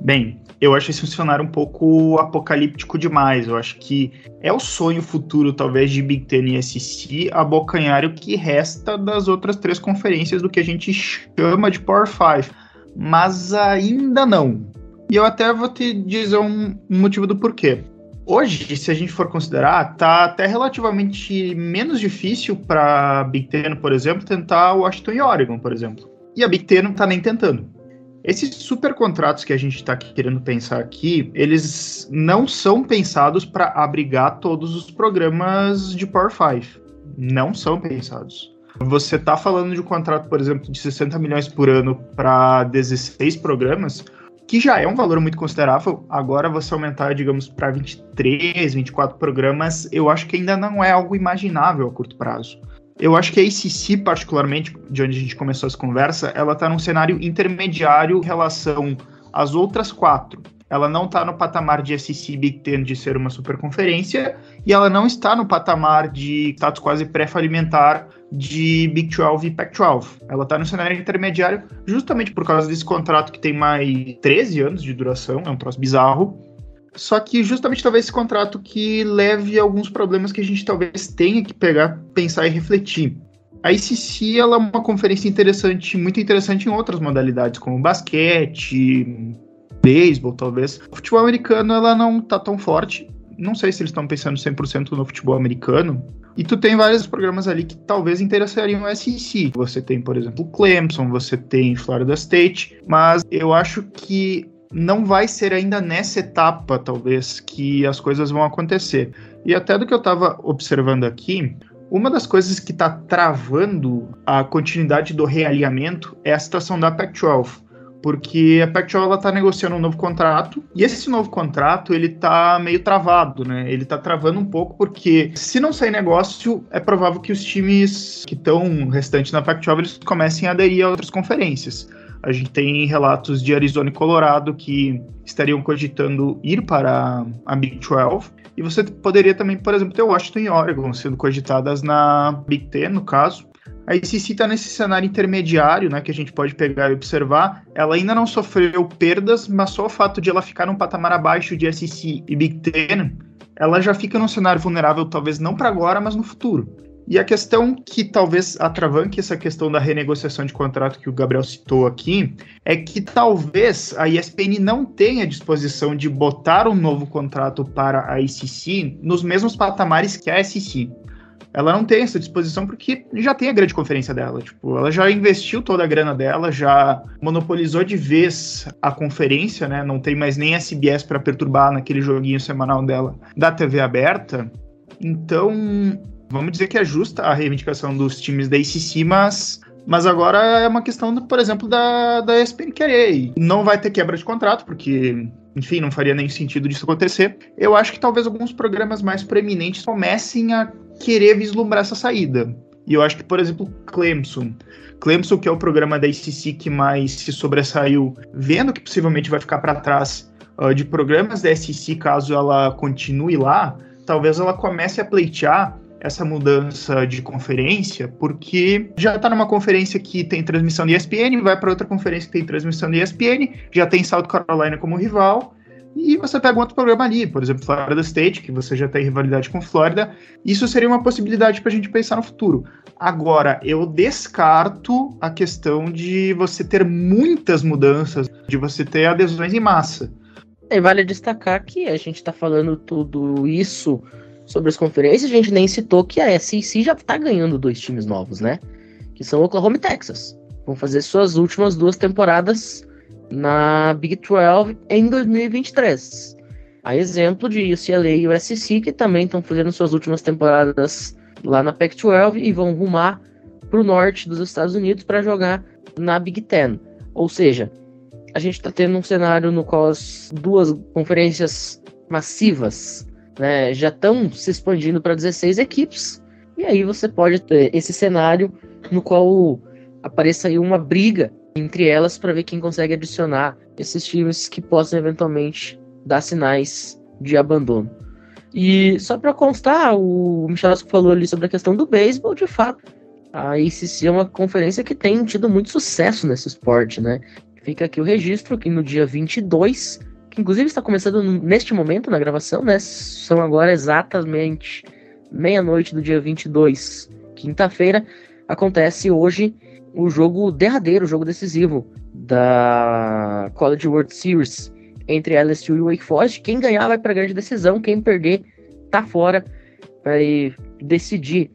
Bem, eu acho esse funcionário um pouco apocalíptico demais. Eu acho que é o sonho futuro, talvez, de Big Ten e SEC abocanhar o que resta das outras três conferências do que a gente chama de Power 5. Mas ainda não. E eu até vou te dizer um motivo do porquê. Hoje, se a gente for considerar, tá até relativamente menos difícil para Big Ten, por exemplo, tentar Washington e Oregon, por exemplo. E a Big Ten não tá nem tentando. Esses super contratos que a gente está querendo pensar aqui, eles não são pensados para abrigar todos os programas de Power 5. Não são pensados. Você está falando de um contrato, por exemplo, de 60 milhões por ano para 16 programas, que já é um valor muito considerável. Agora você aumentar, digamos, para 23, 24 programas, eu acho que ainda não é algo imaginável a curto prazo. Eu acho que a ACC, particularmente, de onde a gente começou essa conversa, ela está num cenário intermediário em relação às outras quatro. Ela não está no patamar de SEC Big Ten de ser uma superconferência e ela não está no patamar de status quase pré-falimentar de Big 12 e Pac-12. Ela está no cenário intermediário justamente por causa desse contrato que tem mais 13 anos de duração, é um troço bizarro, só que justamente talvez esse contrato que leve a alguns problemas que a gente talvez tenha que pegar, pensar e refletir. A ICC ela é uma conferência interessante, muito interessante em outras modalidades, como basquete, beisebol, talvez. O futebol americano ela não tá tão forte. Não sei se eles estão pensando 100% no futebol americano. E tu tem vários programas ali que talvez interessariam o SEC. Você tem, por exemplo, Clemson, você tem Florida State, mas eu acho que não vai ser ainda nessa etapa, talvez, que as coisas vão acontecer. E até do que eu estava observando aqui, uma das coisas que está travando a continuidade do realinhamento é a situação da Pac-12 porque a Pac-12 está negociando um novo contrato e esse novo contrato ele está meio travado, né? Ele está travando um pouco porque se não sair negócio é provável que os times que estão restantes na Pac-12 eles comecem a aderir a outras conferências. A gente tem relatos de Arizona e Colorado que estariam cogitando ir para a Big 12. E você poderia também, por exemplo, ter Washington e Oregon sendo cogitadas na Big Ten, no caso. A ICC está nesse cenário intermediário, né, que a gente pode pegar e observar. Ela ainda não sofreu perdas, mas só o fato de ela ficar num patamar abaixo de SEC e Big Ten, ela já fica num cenário vulnerável, talvez não para agora, mas no futuro. E a questão que talvez atravanque essa questão da renegociação de contrato que o Gabriel citou aqui é que talvez a ESPN não tenha disposição de botar um novo contrato para a ICC nos mesmos patamares que a SEC. Ela não tem essa disposição porque já tem a grande conferência dela. Tipo, ela já investiu toda a grana dela, já monopolizou de vez a conferência, né? Não tem mais nem SBS para perturbar naquele joguinho semanal dela da TV aberta. Então, vamos dizer que é justa a reivindicação dos times da ACC, mas, mas agora é uma questão, por exemplo, da, da ESPN querer. Não vai ter quebra de contrato, porque, enfim, não faria nem sentido disso acontecer. Eu acho que talvez alguns programas mais proeminentes comecem a querer vislumbrar essa saída. E eu acho que, por exemplo, Clemson. Clemson, que é o programa da ACC que mais se sobressaiu, vendo que possivelmente vai ficar para trás uh, de programas da SEC caso ela continue lá, talvez ela comece a pleitear essa mudança de conferência, porque já está numa conferência que tem transmissão de ESPN, vai para outra conferência que tem transmissão de ESPN, já tem South Carolina como rival, e você pega um outro programa ali, por exemplo, Florida State, que você já tem rivalidade com Flórida. Isso seria uma possibilidade para a gente pensar no futuro. Agora, eu descarto a questão de você ter muitas mudanças, de você ter adesões em massa. E vale destacar que a gente está falando tudo isso sobre as conferências, a gente nem citou que a SEC já está ganhando dois times novos, né? Que são Oklahoma e Texas. Vão fazer suas últimas duas temporadas na Big 12 em 2023. A exemplo de UCLA e USC, que também estão fazendo suas últimas temporadas lá na Pac-12 e vão rumar para o norte dos Estados Unidos para jogar na Big Ten. Ou seja, a gente está tendo um cenário no qual as duas conferências massivas né, já estão se expandindo para 16 equipes. E aí você pode ter esse cenário no qual apareça aí uma briga entre elas para ver quem consegue adicionar esses times que possam eventualmente dar sinais de abandono. E só para constar, o Michel falou ali sobre a questão do beisebol, de fato, a ACC é uma conferência que tem tido muito sucesso nesse esporte, né? Fica aqui o registro que no dia 22, que inclusive está começando neste momento na gravação, né? São agora exatamente meia-noite do dia 22, quinta-feira, acontece hoje o jogo derradeiro, o jogo decisivo da College World Series entre LSU e Wake Forest. Quem ganhar vai para a grande decisão, quem perder tá fora vai decidir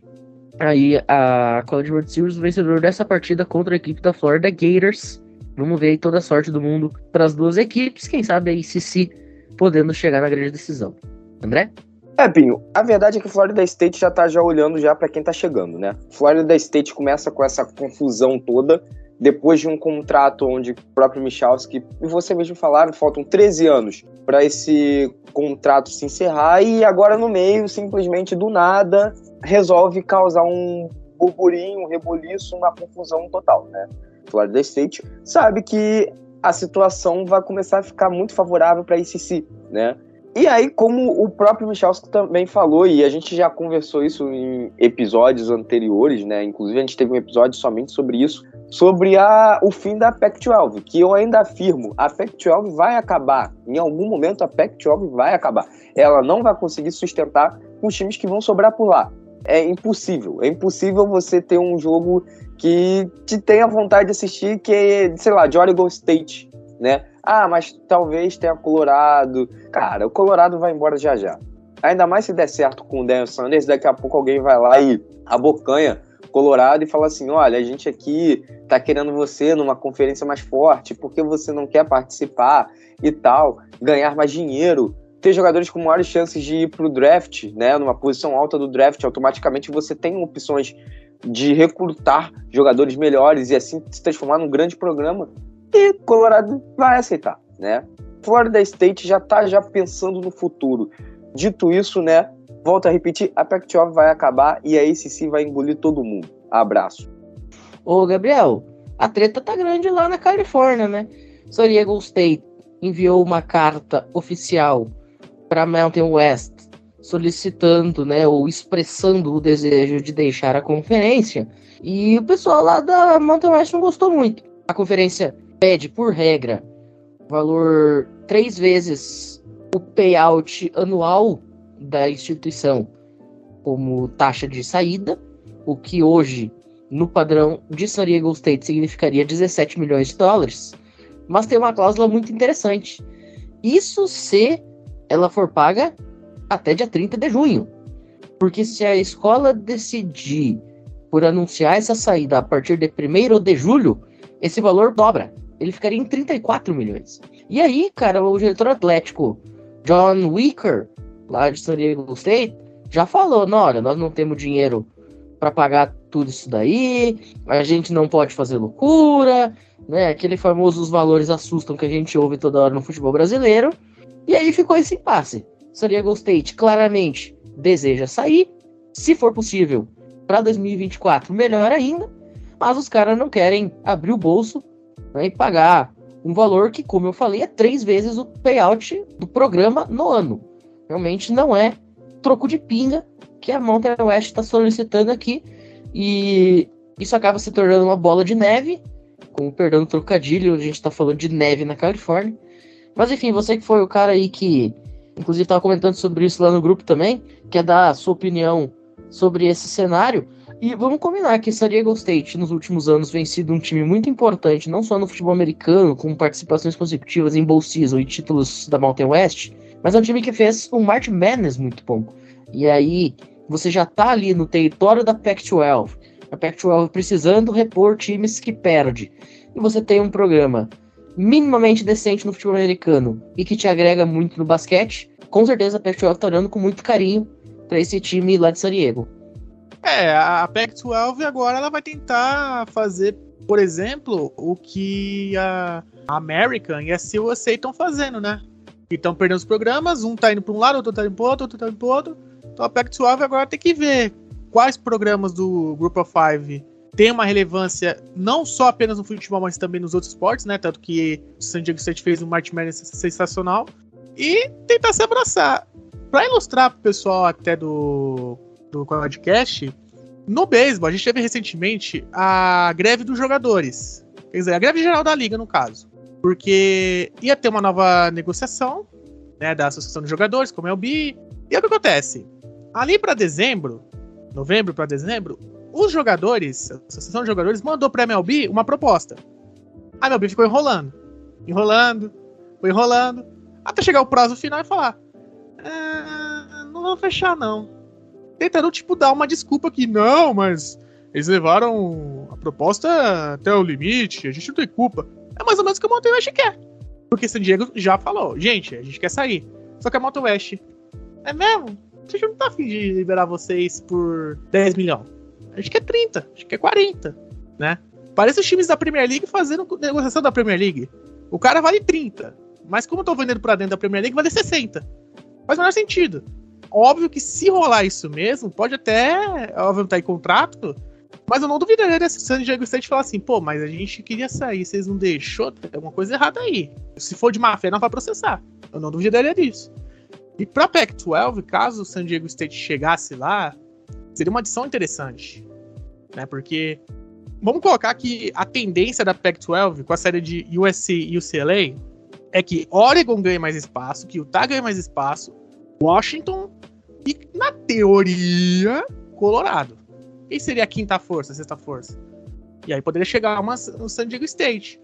aí a College World Series, o vencedor dessa partida contra a equipe da Florida Gators. Vamos ver aí toda a sorte do mundo para as duas equipes, quem sabe aí se podendo chegar na grande decisão. André? É, Pinho, a verdade é que Florida State já tá já olhando já para quem tá chegando, né? Florida State começa com essa confusão toda, depois de um contrato onde o próprio Michalski e você mesmo falaram, faltam 13 anos para esse contrato se encerrar e agora no meio, simplesmente do nada, resolve causar um burburinho, um reboliço, uma confusão total, né? Florida State sabe que a situação vai começar a ficar muito favorável para a ICC, né? E aí, como o próprio Michalski também falou, e a gente já conversou isso em episódios anteriores, né? Inclusive, a gente teve um episódio somente sobre isso, sobre a, o fim da Pac-12, que eu ainda afirmo, a Pac-12 vai acabar. Em algum momento, a Pac-12 vai acabar. Ela não vai conseguir sustentar os times que vão sobrar por lá. É impossível. É impossível você ter um jogo que te tenha vontade de assistir, que é, sei lá, de Oregon State, né? Ah, mas talvez tenha Colorado. Cara, o Colorado vai embora já já. Ainda mais se der certo com o Daniel Sanders, daqui a pouco alguém vai lá e abocanha Colorado e fala assim: olha, a gente aqui tá querendo você numa conferência mais forte, porque você não quer participar e tal, ganhar mais dinheiro, ter jogadores com maiores chances de ir pro draft, né, numa posição alta do draft, automaticamente você tem opções de recrutar jogadores melhores e assim se transformar num grande programa. E Colorado vai aceitar, né? Florida State já tá já pensando no futuro. Dito isso, né, volto a repetir, a Pac-12 vai acabar e a ACC vai engolir todo mundo. Abraço. Ô, Gabriel, a treta tá grande lá na Califórnia, né? San Diego State enviou uma carta oficial para Mountain West solicitando, né, ou expressando o desejo de deixar a conferência. E o pessoal lá da Mountain West não gostou muito. A conferência pede, por regra, valor três vezes o payout anual da instituição como taxa de saída, o que hoje, no padrão de San Diego State, significaria 17 milhões de dólares. Mas tem uma cláusula muito interessante. Isso se ela for paga até dia 30 de junho. Porque se a escola decidir por anunciar essa saída a partir de 1 de julho, esse valor dobra. Ele ficaria em 34 milhões. E aí, cara, o diretor atlético John Wicker, lá de San Diego State, já falou: não, olha, nós não temos dinheiro para pagar tudo isso daí, a gente não pode fazer loucura, né? Aquele famoso os valores assustam que a gente ouve toda hora no futebol brasileiro. E aí ficou esse impasse. San Diego State claramente deseja sair, se for possível, para 2024, melhor ainda, mas os caras não querem abrir o bolso né, e pagar um valor que, como eu falei, é três vezes o payout do programa no ano. Realmente não é troco de pinga que a Mountain West está solicitando aqui. E isso acaba se tornando uma bola de neve, com perdão trocadilho, a gente está falando de neve na Califórnia. Mas enfim, você que foi o cara aí que, inclusive, estava comentando sobre isso lá no grupo também, quer dar a sua opinião sobre esse cenário. E vamos combinar que San Diego State nos últimos anos vem sido um time muito importante, não só no futebol americano, com participações consecutivas em Bowl Season e títulos da Mountain West, mas é um time que fez um March Madness muito bom. E aí, você já tá ali no território da Pac-12, a Pac-12 precisando repor times que perde. E você tem um programa minimamente decente no futebol americano e que te agrega muito no basquete, com certeza a Pac-12 tá olhando com muito carinho para esse time lá de San Diego. É, a Pac-12 agora ela vai tentar fazer, por exemplo, o que a American e a CUSA estão fazendo, né? estão perdendo os programas, um tá indo para um lado, outro tá indo para outro, outro tá indo para outro. Então a Pac-12 agora tem que ver quais programas do Group of Five tem uma relevância não só apenas no futebol, mas também nos outros esportes, né? Tanto que o San Diego State fez um Madness sensacional. E tentar se abraçar. Pra ilustrar pro pessoal até do, do podcast, no beisebol, a gente teve recentemente a greve dos jogadores. Quer dizer, a greve geral da liga, no caso. Porque ia ter uma nova negociação, né, da Associação de Jogadores, como é o BI. E o que acontece? Ali para dezembro, novembro para dezembro, os jogadores, a Associação de Jogadores mandou pra MLB uma proposta. A MLB ficou enrolando. Enrolando, foi enrolando. Até chegar o prazo final e falar: ah, não vou fechar, não. Tentando, tipo, dar uma desculpa que não, mas eles levaram a proposta até o limite, a gente não tem culpa. É mais ou menos o que o Mountain West quer. Porque San Diego já falou, gente, a gente quer sair. Só que a Mountain West. É mesmo? A gente não tá afim de liberar vocês por 10 milhões. A gente quer 30, a gente quer 40, né? Parece os times da Premier League fazendo negociação da Premier League. O cara vale 30, mas como eu tô vendendo pra dentro da Premier League, vale 60. Faz o menor sentido. Óbvio que se rolar isso mesmo, pode até, óbvio, tá em contrato, mas eu não duvidaria se o San Diego State falar assim, pô, mas a gente queria sair, vocês não deixou, tem alguma coisa errada aí. Se for de má fé, não vai processar. Eu não duvidaria disso. E pra Pac-12, caso o San Diego State chegasse lá, seria uma adição interessante. Né? Porque vamos colocar que a tendência da Pac-12 com a série de USC e UCLA é que Oregon ganhe mais espaço, que Utah ganhe mais espaço, Washington e, na teoria, Colorado. Quem seria a quinta força, a sexta força? E aí poderia chegar uma, no San Diego State.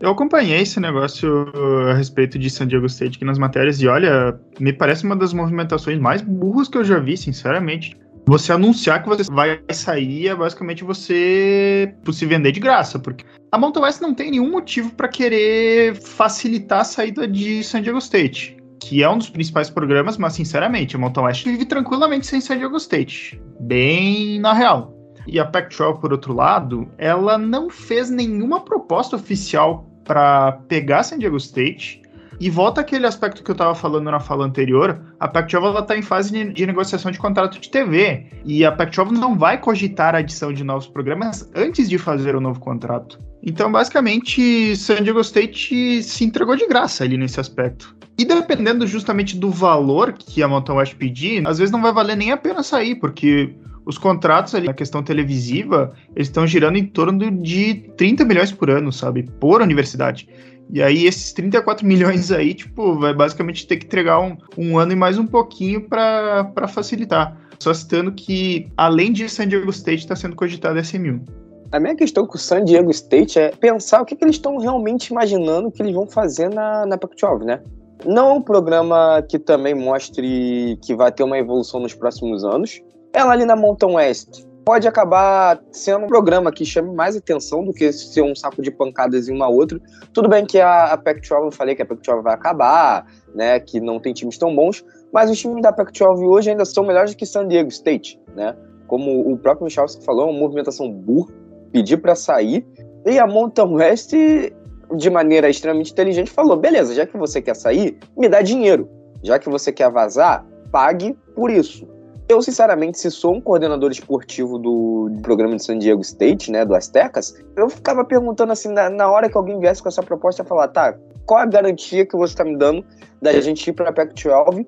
Eu acompanhei esse negócio a respeito de San Diego State aqui nas matérias e olha, me parece uma das movimentações mais burras que eu já vi, sinceramente. Você anunciar que você vai sair é basicamente você se vender de graça, porque a Mountain West não tem nenhum motivo para querer facilitar a saída de San Diego State que é um dos principais programas, mas sinceramente, a Mountain West vive tranquilamente sem San Diego State. Bem na real. E a Pac-12, por outro lado, ela não fez nenhuma proposta oficial para pegar San Diego State. E volta aquele aspecto que eu estava falando na fala anterior, a Pac-12 está em fase de negociação de contrato de TV, e a Pac-12 não vai cogitar a adição de novos programas antes de fazer o novo contrato. Então, basicamente, San Diego State se entregou de graça ali nesse aspecto. E dependendo justamente do valor que a Mountain West pedir, às vezes não vai valer nem a pena sair, porque os contratos ali na questão televisiva, eles estão girando em torno de 30 milhões por ano, sabe? Por universidade. E aí esses 34 milhões aí, tipo, vai basicamente ter que entregar um, um ano e mais um pouquinho para facilitar. Só citando que, além de San Diego State, está sendo cogitado SMU. A minha questão com o San Diego State é pensar o que, que eles estão realmente imaginando que eles vão fazer na, na Pac-12, né? Não é um programa que também mostre que vai ter uma evolução nos próximos anos. Ela ali na Mountain West pode acabar sendo um programa que chame mais atenção do que ser um saco de pancadas em uma outra. Tudo bem que a, a Pac-12, eu falei que a Pac-12 vai acabar, né, que não tem times tão bons, mas os times da Pac-12 hoje ainda são melhores que San Diego State, né? Como o próprio Michalski falou, é uma movimentação burra, pedir para sair. E a Mountain West de maneira extremamente inteligente, falou: beleza, já que você quer sair, me dá dinheiro. Já que você quer vazar, pague por isso. Eu, sinceramente, se sou um coordenador esportivo do, programa de San Diego State, né, do Aztecas, eu ficava perguntando assim, na, na hora que alguém viesse com essa proposta, eu falar, tá, qual a garantia que você está me dando da gente ir para a Pac-12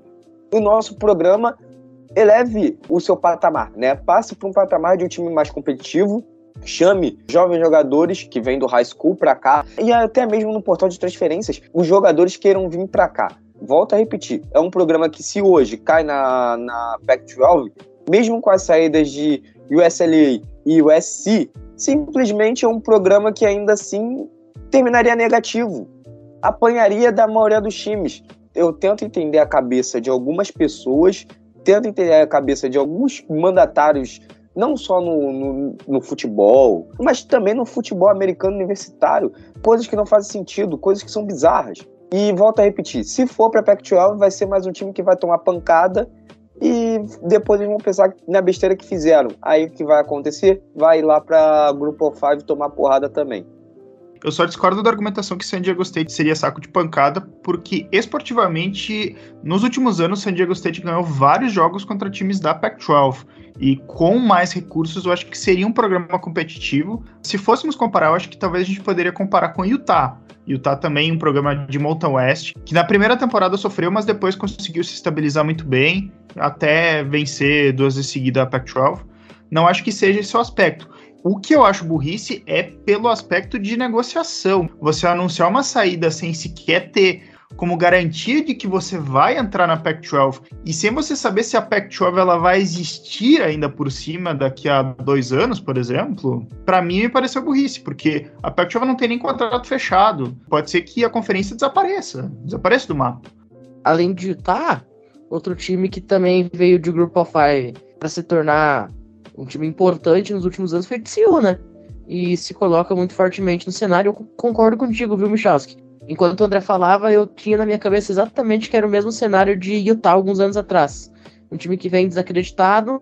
o nosso programa eleve o seu patamar, né? Passe para um patamar de um time mais competitivo, chame jovens jogadores que vêm do high school para cá e até mesmo no portal de transferências, os jogadores queiram vir para cá. Volto a repetir, é um programa que se hoje cai na, na Pac-12, mesmo com as saídas de USLA e USC, simplesmente é um programa que ainda assim terminaria negativo. Apanharia da maioria dos times. Eu tento entender a cabeça de algumas pessoas, tento entender a cabeça de alguns mandatários não só no, no, no, futebol, mas também no futebol americano universitário. Coisas que não fazem sentido, coisas que são bizarras. E volto a repetir: se for para Pac-12, vai ser mais um time que vai tomar pancada e depois eles vão pensar na besteira que fizeram. Aí o que vai acontecer? Vai lá para Grupo 5 tomar porrada também. Eu só discordo da argumentação que San Diego State seria saco de pancada, porque esportivamente, nos últimos anos, San Diego State ganhou vários jogos contra times da Pac-12. E com mais recursos, eu acho que seria um programa competitivo. Se fôssemos comparar, eu acho que talvez a gente poderia comparar com Utah. Utah também um programa de Mountain West, que na primeira temporada sofreu, mas depois conseguiu se estabilizar muito bem, até vencer duas vezes seguida a Pac-12. Não acho que seja esse o aspecto. O que eu acho burrice é pelo aspecto de negociação. Você anunciar uma saída sem sequer ter como garantia de que você vai entrar na Pac-12 e sem você saber se a Pac-12 ela vai existir ainda por cima daqui a dois anos, por exemplo, para mim me pareceu burrice, porque a Pac-12 não tem nem contrato fechado. Pode ser que a conferência desapareça, desapareça do mapa. Além de Utah, outro time que também veio de Group of Five para se tornar um time importante nos últimos anos foi TCU, né? E se coloca muito fortemente no cenário. Eu concordo contigo, viu, Michalski? Enquanto o André falava, eu tinha na minha cabeça exatamente que era o mesmo cenário de Utah alguns anos atrás. Um time que vem desacreditado,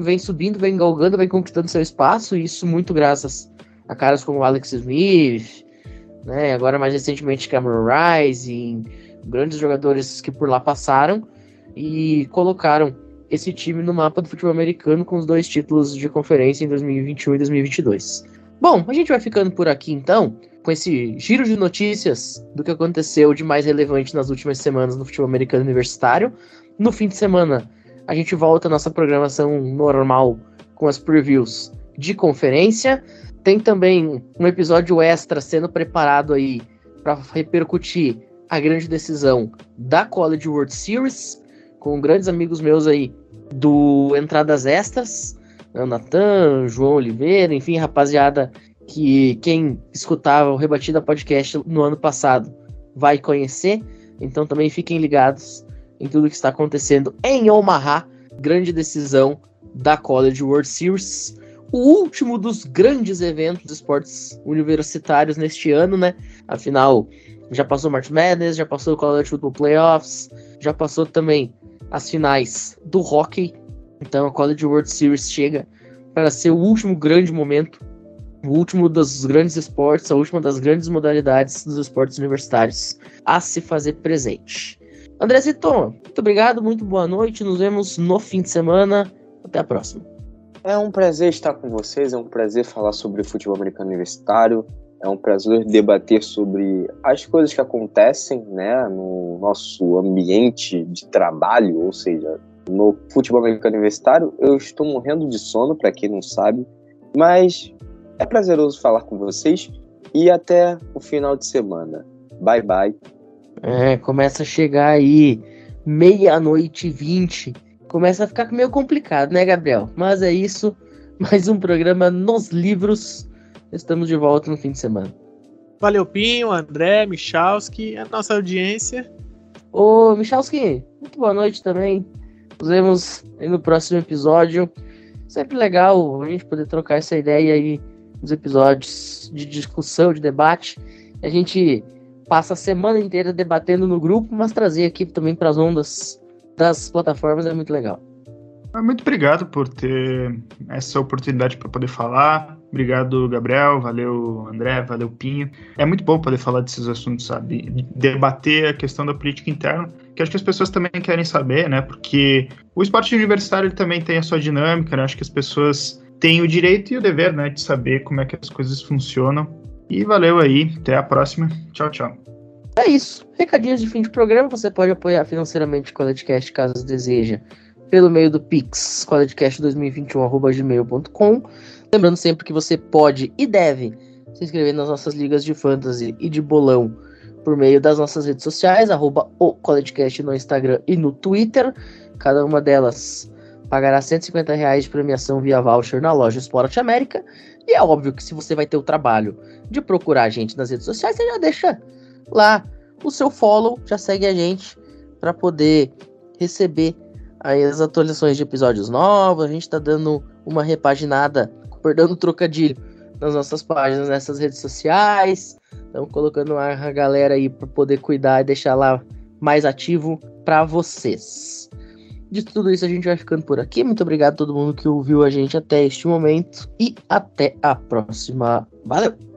vem subindo, vem galgando, vem conquistando seu espaço, e isso muito graças a caras como Alex Smith, né? Agora mais recentemente Cameron Rising, grandes jogadores que por lá passaram e colocaram esse time no mapa do futebol americano com os dois títulos de conferência em 2021 e 2022. Bom, a gente vai ficando por aqui então com esse giro de notícias do que aconteceu de mais relevante nas últimas semanas no futebol americano universitário. No fim de semana, a gente volta à nossa programação normal com as previews de conferência. Tem também um episódio extra sendo preparado aí para repercutir a grande decisão da College World Series, com grandes amigos meus aí do Entradas Extras, né, Natan, João Oliveira, enfim, rapaziada que quem escutava o Rebatida Podcast no ano passado vai conhecer. Então também fiquem ligados em tudo que está acontecendo em Omaha, grande decisão da College World Series, o último dos grandes eventos de esportes universitários neste ano, né? Afinal, já passou March Madness, já passou o College Football Playoffs, já passou também as finais do hockey. Então a College World Series chega para ser o último grande momento o último dos grandes esportes, a última das grandes modalidades dos esportes universitários a se fazer presente. Andrezito, muito obrigado, muito boa noite. Nos vemos no fim de semana. Até a próxima. É um prazer estar com vocês, é um prazer falar sobre futebol americano universitário, é um prazer debater sobre as coisas que acontecem né, no nosso ambiente de trabalho, ou seja, no futebol americano universitário. Eu estou morrendo de sono, para quem não sabe, mas é prazeroso falar com vocês e até o final de semana. Bye bye. É, começa a chegar aí meia-noite e vinte. Começa a ficar meio complicado, né, Gabriel? Mas é isso. <laughs> Mais um programa nos livros. Estamos de volta no fim de semana. Valeu, Pinho, André, Michalski, a nossa audiência. Ô, Michalski, muito boa noite também. Nos vemos no próximo episódio. Sempre legal a gente poder trocar essa ideia aí os episódios de discussão, de debate. A gente passa a semana inteira debatendo no grupo, mas trazer aqui também para as ondas das plataformas é muito legal. Muito obrigado por ter essa oportunidade para poder falar. Obrigado, Gabriel. Valeu, André. Valeu, Pinho. É muito bom poder falar desses assuntos, sabe? Debater a questão da política interna, que acho que as pessoas também querem saber, né? Porque o esporte universitário também tem a sua dinâmica, né? Acho que as pessoas tem o direito e o dever, né, de saber como é que as coisas funcionam. E valeu aí, até a próxima. Tchau, tchau. É isso. Recadinhos de fim de programa, você pode apoiar financeiramente o Qualicast caso deseja, pelo meio do Pix, qualicast2021.gmail.com. Lembrando sempre que você pode e deve se inscrever nas nossas ligas de fantasy e de bolão por meio das nossas redes sociais, arroba o CollegeCast no Instagram e no Twitter. Cada uma delas pagará 150 reais de premiação via voucher na loja Esporte América. E é óbvio que se você vai ter o trabalho de procurar a gente nas redes sociais, você já deixa lá o seu follow, já segue a gente para poder receber aí as atualizações de episódios novos. A gente está dando uma repaginada, perdendo trocadilho nas nossas páginas, nessas redes sociais. Estamos colocando a galera aí para poder cuidar e deixar lá mais ativo para vocês. De tudo isso, a gente vai ficando por aqui. Muito obrigado a todo mundo que ouviu a gente até este momento. E até a próxima. Valeu!